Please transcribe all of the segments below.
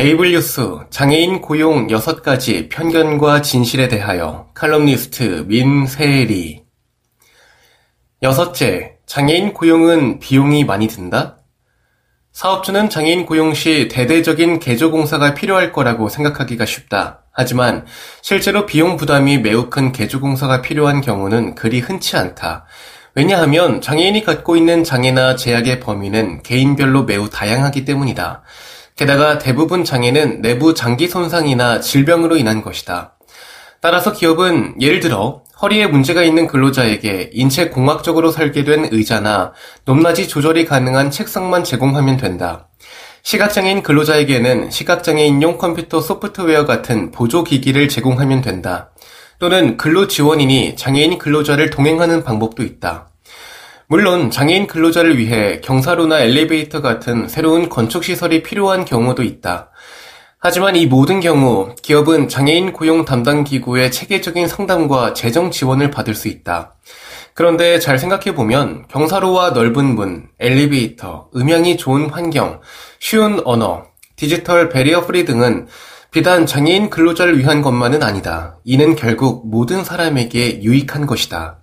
에이블뉴스 장애인 고용 6가지 편견과 진실에 대하여 칼럼니스트 민세리 여섯째, 장애인 고용은 비용이 많이 든다? 사업주는 장애인 고용 시 대대적인 개조 공사가 필요할 거라고 생각하기가 쉽다. 하지만 실제로 비용 부담이 매우 큰 개조 공사가 필요한 경우는 그리 흔치 않다. 왜냐하면 장애인이 갖고 있는 장애나 제약의 범위는 개인별로 매우 다양하기 때문이다. 게다가 대부분 장애는 내부 장기 손상이나 질병으로 인한 것이다. 따라서 기업은 예를 들어 허리에 문제가 있는 근로자에게 인체 공학적으로 설계된 의자나 높낮이 조절이 가능한 책상만 제공하면 된다. 시각장애인 근로자에게는 시각장애인용 컴퓨터 소프트웨어 같은 보조기기를 제공하면 된다. 또는 근로지원인이 장애인 근로자를 동행하는 방법도 있다. 물론 장애인 근로자를 위해 경사로나 엘리베이터 같은 새로운 건축시설이 필요한 경우도 있다. 하지만 이 모든 경우 기업은 장애인 고용 담당 기구의 체계적인 상담과 재정 지원을 받을 수 있다. 그런데 잘 생각해보면 경사로와 넓은 문, 엘리베이터, 음향이 좋은 환경, 쉬운 언어, 디지털 barrier free 등은 비단 장애인 근로자를 위한 것만은 아니다. 이는 결국 모든 사람에게 유익한 것이다.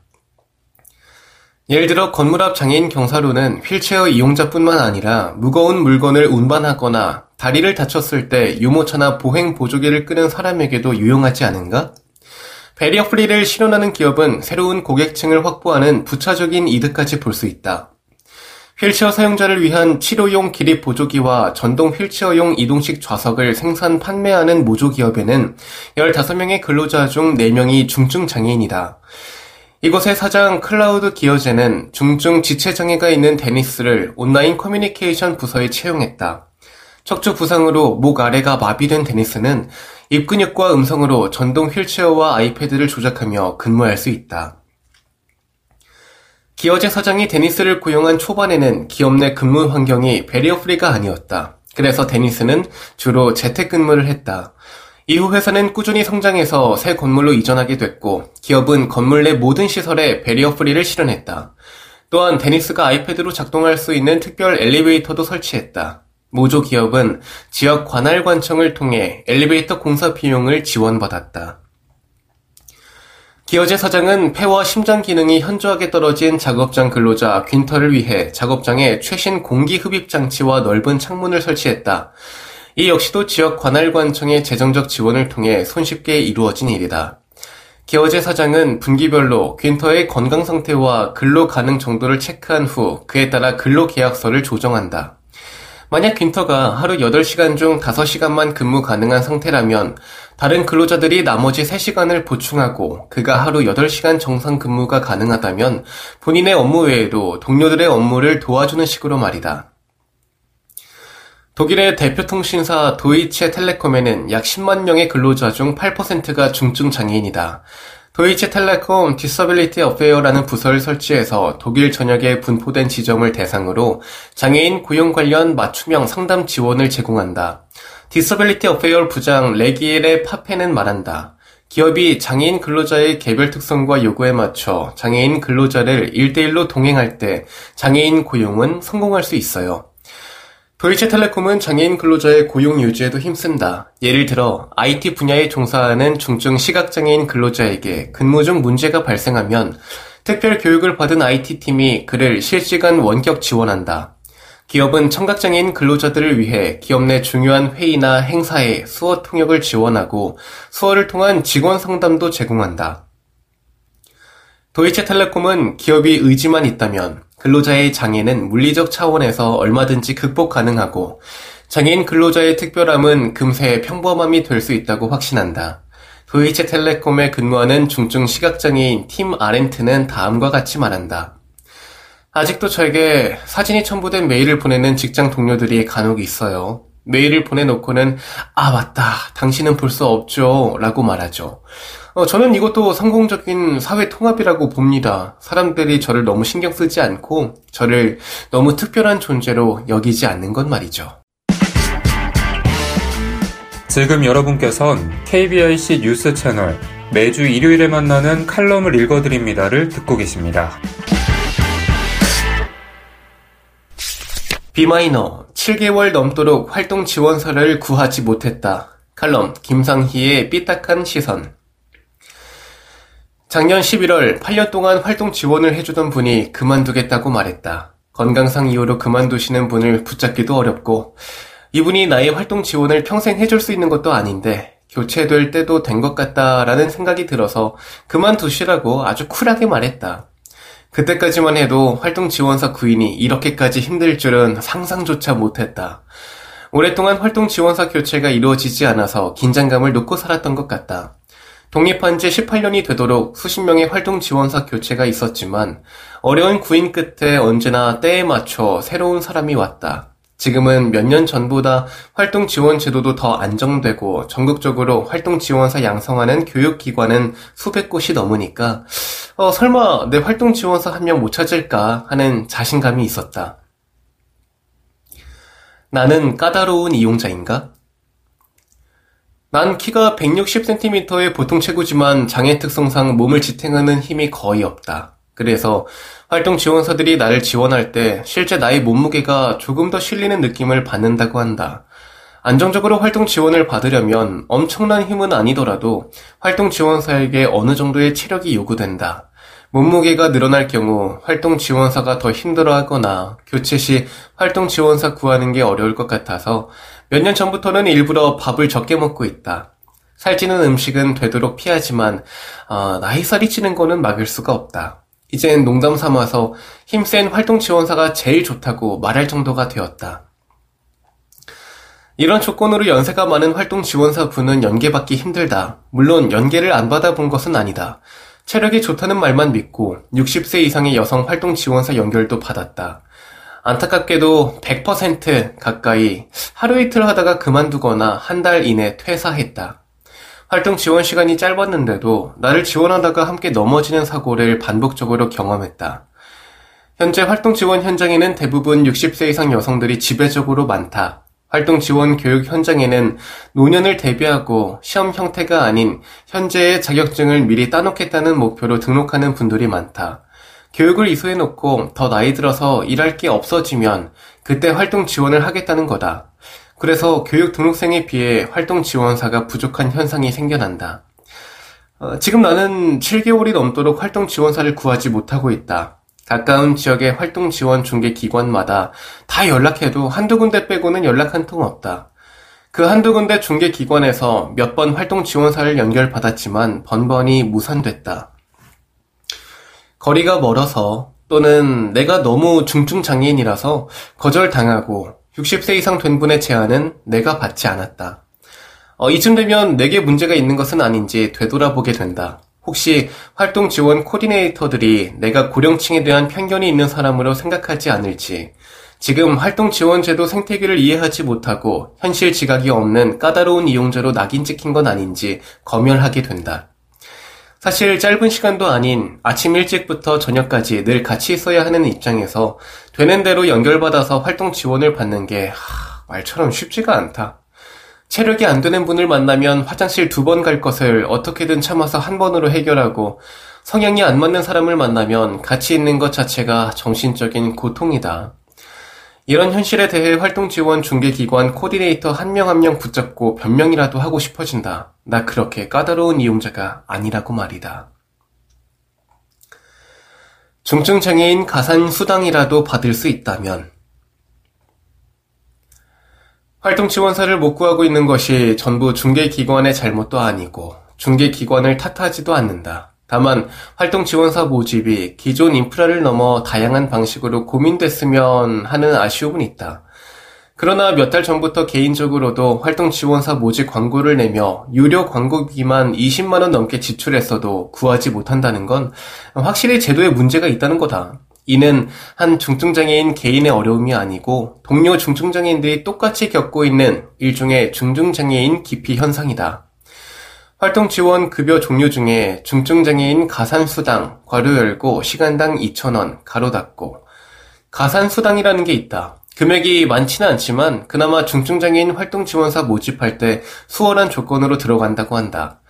예를 들어 건물 앞 장애인 경사로는 휠체어 이용자뿐만 아니라 무거운 물건을 운반하거나 다리를 다쳤을 때 유모차나 보행 보조기를 끄는 사람에게도 유용하지 않은가? barrier free를 실현하는 기업은 새로운 고객층을 확보하는 부차적인 이득까지 볼 수 있다. 휠체어 사용자를 위한 치료용 기립 보조기와 전동 휠체어용 이동식 좌석을 생산 판매하는 모조 기업에는 15명의 근로자 중 4명이 중증 장애인이다. 이곳의 사장 클라우드 기어제는 중증 지체장애가 있는 데니스를 온라인 커뮤니케이션 부서에 채용했다. 척추 부상으로 목 아래가 마비된 데니스는 입근육과 음성으로 전동 휠체어와 iPad를 조작하며 근무할 수 있다. 기어제 사장이 데니스를 고용한 초반에는 기업 내 근무 환경이 barrier free가 아니었다. 그래서 데니스는 주로 재택근무를 했다. 이후 회사는 꾸준히 성장해서 새 건물로 이전하게 됐고 기업은 건물 내 모든 시설에 barrier free를 실현했다. 또한 데니스가 iPad로 작동할 수 있는 특별 엘리베이터도 설치했다. 모조 기업은 지역 관할 관청을 통해 엘리베이터 공사 비용을 지원받았다. 기어제 사장은 폐와 심장 기능이 현저하게 떨어진 작업장 근로자 퀸터를 위해 작업장에 최신 공기 흡입 장치와 넓은 창문을 설치했다. 이 역시도 지역 관할관청의 재정적 지원을 통해 손쉽게 이루어진 일이다. 기어제 사장은 분기별로 퀸터의 건강 상태와 근로 가능 정도를 체크한 후 그에 따라 근로 계약서를 조정한다. 만약 퀸터가 하루 8시간 중 5시간만 근무 가능한 상태라면 다른 근로자들이 나머지 3시간을 보충하고 그가 하루 8시간 정상 근무가 가능하다면 본인의 업무 외에도 동료들의 업무를 도와주는 식으로 말이다. 독일의 대표 통신사 도이체 텔레콤에는 약 10만 명의 근로자 중 8%가 중증 장애인이다. 도이체 텔레콤 Disability Affair라는 부서를 설치해서 독일 전역에 분포된 지점을 대상으로 장애인 고용 관련 맞춤형 상담 지원을 제공한다. Disability Affair 부장 레기엘의 파페는 말한다. 기업이 장애인 근로자의 개별 특성과 요구에 맞춰 장애인 근로자를 1대1로 동행할 때 장애인 고용은 성공할 수 있어요. 도이체텔레콤은 장애인 근로자의 고용 유지에도 힘쓴다. 예를 들어 IT 분야에 종사하는 중증 시각장애인 근로자에게 근무 중 문제가 발생하면 특별 교육을 받은 IT팀이 그를 실시간 원격 지원한다. 기업은 청각장애인 근로자들을 위해 기업 내 중요한 회의나 행사에 수어 통역을 지원하고 수어를 통한 직원 상담도 제공한다. 도이체텔레콤은 기업이 의지만 있다면 근로자의 장애는 물리적 차원에서 얼마든지 극복 가능하고 장애인 근로자의 특별함은 금세 평범함이 될 수 있다고 확신한다. 도이체텔레콤에 근무하는 중증 시각장애인 팀 아렌트는 다음과 같이 말한다. 아직도 저에게 사진이 첨부된 메일을 보내는 직장 동료들이 간혹 있어요. 메일을 보내놓고는 아 맞다 당신은 볼 수 없죠 라고 말하죠. 어, 저는 이것도 성공적인 사회 통합이라고 봅니다. 사람들이 저를 너무 신경 쓰지 않고 저를 너무 특별한 존재로 여기지 않는 것 말이죠. 지금 여러분께선 KBIC 뉴스 채널 매주 일요일에 만나는 칼럼을 읽어드립니다를 듣고 계십니다. 비마이너 7개월 넘도록 활동 지원서를 구하지 못했다. 칼럼 김상희의 삐딱한 시선 작년 11월 8년 동안 활동 지원을 해주던 분이 그만두겠다고 말했다. 건강상 이유로 그만두시는 분을 붙잡기도 어렵고 이분이 나의 활동 지원을 평생 해줄 수 있는 것도 아닌데 교체될 때도 된 것 같다라는 생각이 들어서 그만두시라고 아주 쿨하게 말했다. 그때까지만 해도 활동 지원사 구인이 이렇게까지 힘들 줄은 상상조차 못했다. 오랫동안 활동 지원사 교체가 이루어지지 않아서 긴장감을 놓고 살았던 것 같다. 독립한 지 18년이 되도록 수십 명의 활동 지원사 교체가 있었지만 어려운 구인 끝에 언제나 때에 맞춰 새로운 사람이 왔다. 지금은 몇 년 전보다 활동 지원 제도도 더 안정되고 전국적으로 활동 지원사 양성하는 교육기관은 수백 곳이 넘으니까 어, 설마 내 활동 지원사 한 명 못 찾을까 하는 자신감이 있었다. 나는 까다로운 이용자인가? 난 키가 160cm의 보통 체구지만 장애 특성상 몸을 지탱하는 힘이 거의 없다. 그래서 활동 지원사들이 나를 지원할 때 실제 나의 몸무게가 조금 더 실리는 느낌을 받는다고 한다. 안정적으로 활동 지원을 받으려면 엄청난 힘은 아니더라도 활동 지원사에게 어느 정도의 체력이 요구된다. 몸무게가 늘어날 경우 활동 지원사가 더 힘들어 하거나 교체 시 활동 지원사 구하는 게 어려울 것 같아서 몇 년 전부터는 일부러 밥을 적게 먹고 있다. 살찌는 음식은 되도록 피하지만 어, 나이살이 찌는 거는 막을 수가 없다. 이젠 농담 삼아서 힘센 활동 지원사가 제일 좋다고 말할 정도가 되었다. 이런 조건으로 연세가 많은 활동 지원사 분은 연계받기 힘들다. 물론 연계를 안 받아본 것은 아니다. 체력이 좋다는 말만 믿고 60세 이상의 여성 활동 지원사 연결도 받았다. 안타깝게도 100% 가까이 하루 이틀 하다가 그만두거나 한 달 이내 퇴사했다. 활동 지원 시간이 짧았는데도 나를 지원하다가 함께 넘어지는 사고를 반복적으로 경험했다. 현재 활동 지원 현장에는 대부분 60세 이상 여성들이 지배적으로 많다. 활동 지원 교육 현장에는 노년을 대비하고 시험 형태가 아닌 현재의 자격증을 미리 따놓겠다는 목표로 등록하는 분들이 많다. 교육을 이수해놓고 더 나이 들어서 일할 게 없어지면 그때 활동 지원을 하겠다는 거다. 그래서 교육 등록생에 비해 활동 지원사가 부족한 현상이 생겨난다. 어, 지금 나는 7개월이 넘도록 활동 지원사를 구하지 못하고 있다. 가까운 지역의 활동 지원 중개 기관마다 다 연락해도 한두 군데 빼고는 연락 한 통 없다. 그 한두 군데 중개 기관에서 몇 번 활동 지원사를 연결받았지만 번번이 무산됐다. 거리가 멀어서 또는 내가 너무 중증 장애인이라서 거절당하고 60세 이상 된 분의 제안은 내가 받지 않았다. 어, 이쯤 되면 내게 문제가 있는 것은 아닌지 되돌아보게 된다. 혹시 활동 지원 코디네이터들이 내가 고령층에 대한 편견이 있는 사람으로 생각하지 않을지, 지금 활동 지원 제도 생태계를 이해하지 못하고 현실 지각이 없는 까다로운 이용자로 낙인 찍힌 건 아닌지 검열하게 된다. 사실 짧은 시간도 아닌 아침 일찍부터 저녁까지 늘 같이 있어야 하는 입장에서 되는 대로 연결받아서 활동 지원을 받는 게 하, 말처럼 쉽지가 않다. 체력이 안 되는 분을 만나면 화장실 두 번 갈 것을 어떻게든 참아서 한 번으로 해결하고 성향이 안 맞는 사람을 만나면 같이 있는 것 자체가 정신적인 고통이다. 이런 현실에 대해 활동 지원 중개기관 코디네이터 한명 한 명 붙잡고 변명이라도 하고 싶어진다. 나 그렇게 까다로운 이용자가 아니라고 말이다. 중증 장애인 가산 수당이라도 받을 수 있다면 활동 지원사를 못 구하고 있는 것이 전부 중개기관의 잘못도 아니고 중개기관을 탓하지도 않는다. 다만 활동 지원사 모집이 기존 인프라를 넘어 다양한 방식으로 고민됐으면 하는 아쉬움은 있다. 그러나 몇 달 전부터 개인적으로도 활동 지원사 모집 광고를 내며 유료 광고비만 20만원 넘게 지출했어도 구하지 못한다는 건 확실히 제도에 문제가 있다는 거다. 이는 한 중증장애인 개인의 어려움이 아니고 동료 중증장애인들이 똑같이 겪고 있는 일종의 중증장애인 기피 현상이다. 활동 지원 급여 종류 중에 중증장애인 가산수당, 괄호 열고 시간당 2,000원, 가로 닫고 가산수당이라는 게 있다. 금액이 많지는 않지만 그나마 중증장애인 활동지원사 모집할 때 수월한 조건으로 들어간다고 한다.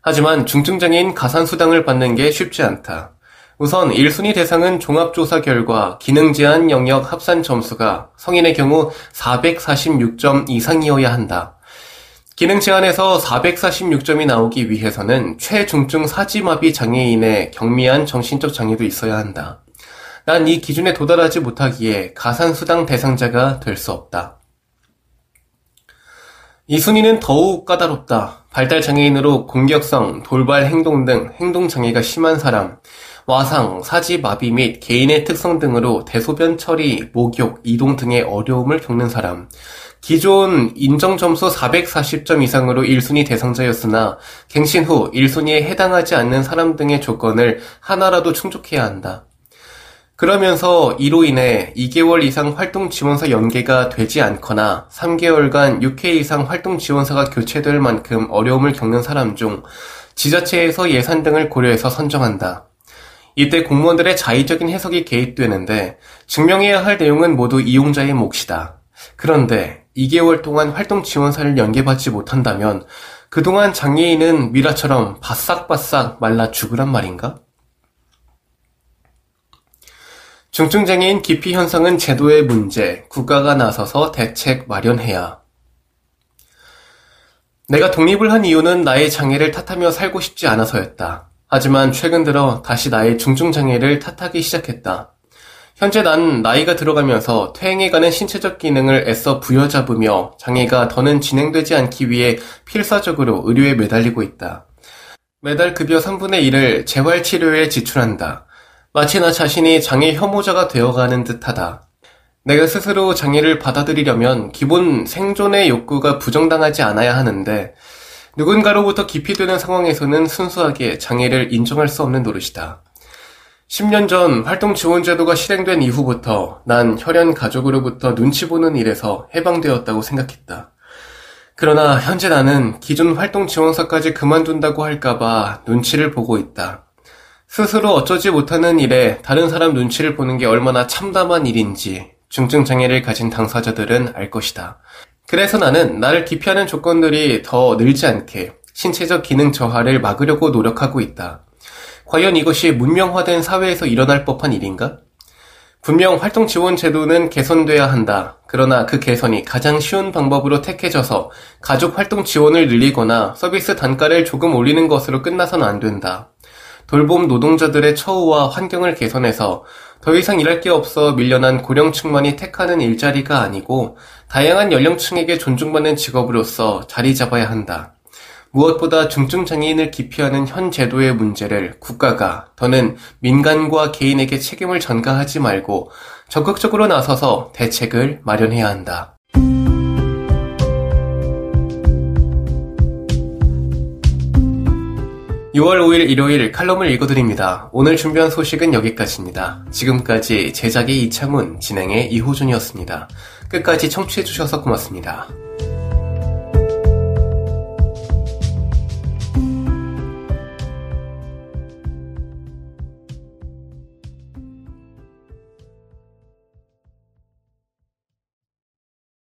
하지만 중증장애인 가산수당을 받는 게 쉽지 않다. 우선 1순위 대상은 종합조사 결과 기능 제한 영역 합산 점수가 성인의 경우 446점 이상이어야 한다. 기능 제한에서 446점이 나오기 위해서는 최중증 사지마비 장애인의 경미한 정신적 장애도 있어야 한다. 난 이 기준에 도달하지 못하기에 가산수당 대상자가 될 수 없다. 이 순위는 더욱 까다롭다. 발달 장애인으로 공격성, 돌발 행동 등 행동 장애가 심한 사람, 와상, 사지 마비 및 개인의 특성 등으로 대소변 처리, 목욕, 이동 등의 어려움을 겪는 사람, 기존 인정 점수 440점 이상으로 1순위 대상자였으나 갱신 후 1순위에 해당하지 않는 사람 등의 조건을 하나라도 충족해야 한다. 그러면서 이로 인해 2개월 이상 활동 지원사 연계가 되지 않거나 3개월간 6회 이상 활동 지원사가 교체될 만큼 어려움을 겪는 사람 중 지자체에서 예산 등을 고려해서 선정한다. 이때 공무원들의 자의적인 해석이 개입되는데 증명해야 할 내용은 모두 이용자의 몫이다. 그런데 2개월 동안 활동 지원사를 연계받지 못한다면 그동안 장애인은 미라처럼 바싹바싹 말라 죽으란 말인가? 중증장애인 기피 현상은 제도의 문제, 국가가 나서서 대책 마련해야. 내가 독립을 한 이유는 나의 장애를 탓하며 살고 싶지 않아서였다. 하지만 최근 들어 다시 나의 중증장애를 탓하기 시작했다. 현재 난 나이가 들어가면서 퇴행해가는 신체적 기능을 애써 부여잡으며 장애가 더는 진행되지 않기 위해 필사적으로 의료에 매달리고 있다. 매달 급여 3분의 1을 재활치료에 지출한다. 마치 나 자신이 장애 혐오자가 되어가는 듯하다. 내가 스스로 장애를 받아들이려면 기본 생존의 욕구가 부정당하지 않아야 하는데 누군가로부터 기피되는 상황에서는 순수하게 장애를 인정할 수 없는 노릇이다. 10년 전 활동 지원 제도가 실행된 이후부터 난 혈연 가족으로부터 눈치 보는 일에서 해방되었다고 생각했다. 그러나 현재 나는 기존 활동 지원사까지 그만둔다고 할까봐 눈치를 보고 있다. 스스로 어쩌지 못하는 일에 다른 사람 눈치를 보는 게 얼마나 참담한 일인지 중증 장애를 가진 당사자들은 알 것이다. 그래서 나는 나를 기피하는 조건들이 더 늘지 않게 신체적 기능 저하를 막으려고 노력하고 있다. 과연 이것이 문명화된 사회에서 일어날 법한 일인가? 분명 활동 지원 제도는 개선돼야 한다. 그러나 그 개선이 가장 쉬운 방법으로 택해져서 가족 활동 지원을 늘리거나 서비스 단가를 조금 올리는 것으로 끝나선 안 된다. 돌봄 노동자들의 처우와 환경을 개선해서 더 이상 일할 게 없어 밀려난 고령층만이 택하는 일자리가 아니고 다양한 연령층에게 존중받는 직업으로서 자리 잡아야 한다. 무엇보다 중증 장애인을 기피하는 현 제도의 문제를 국가가 더는 민간과 개인에게 책임을 전가하지 말고 적극적으로 나서서 대책을 마련해야 한다. 6월 5일 일요일 칼럼을 읽어드립니다. 오늘 준비한 소식은 여기까지입니다. 지금까지 제작의 이창훈, 진행의 이호준이었습니다. 끝까지 청취해주셔서 고맙습니다.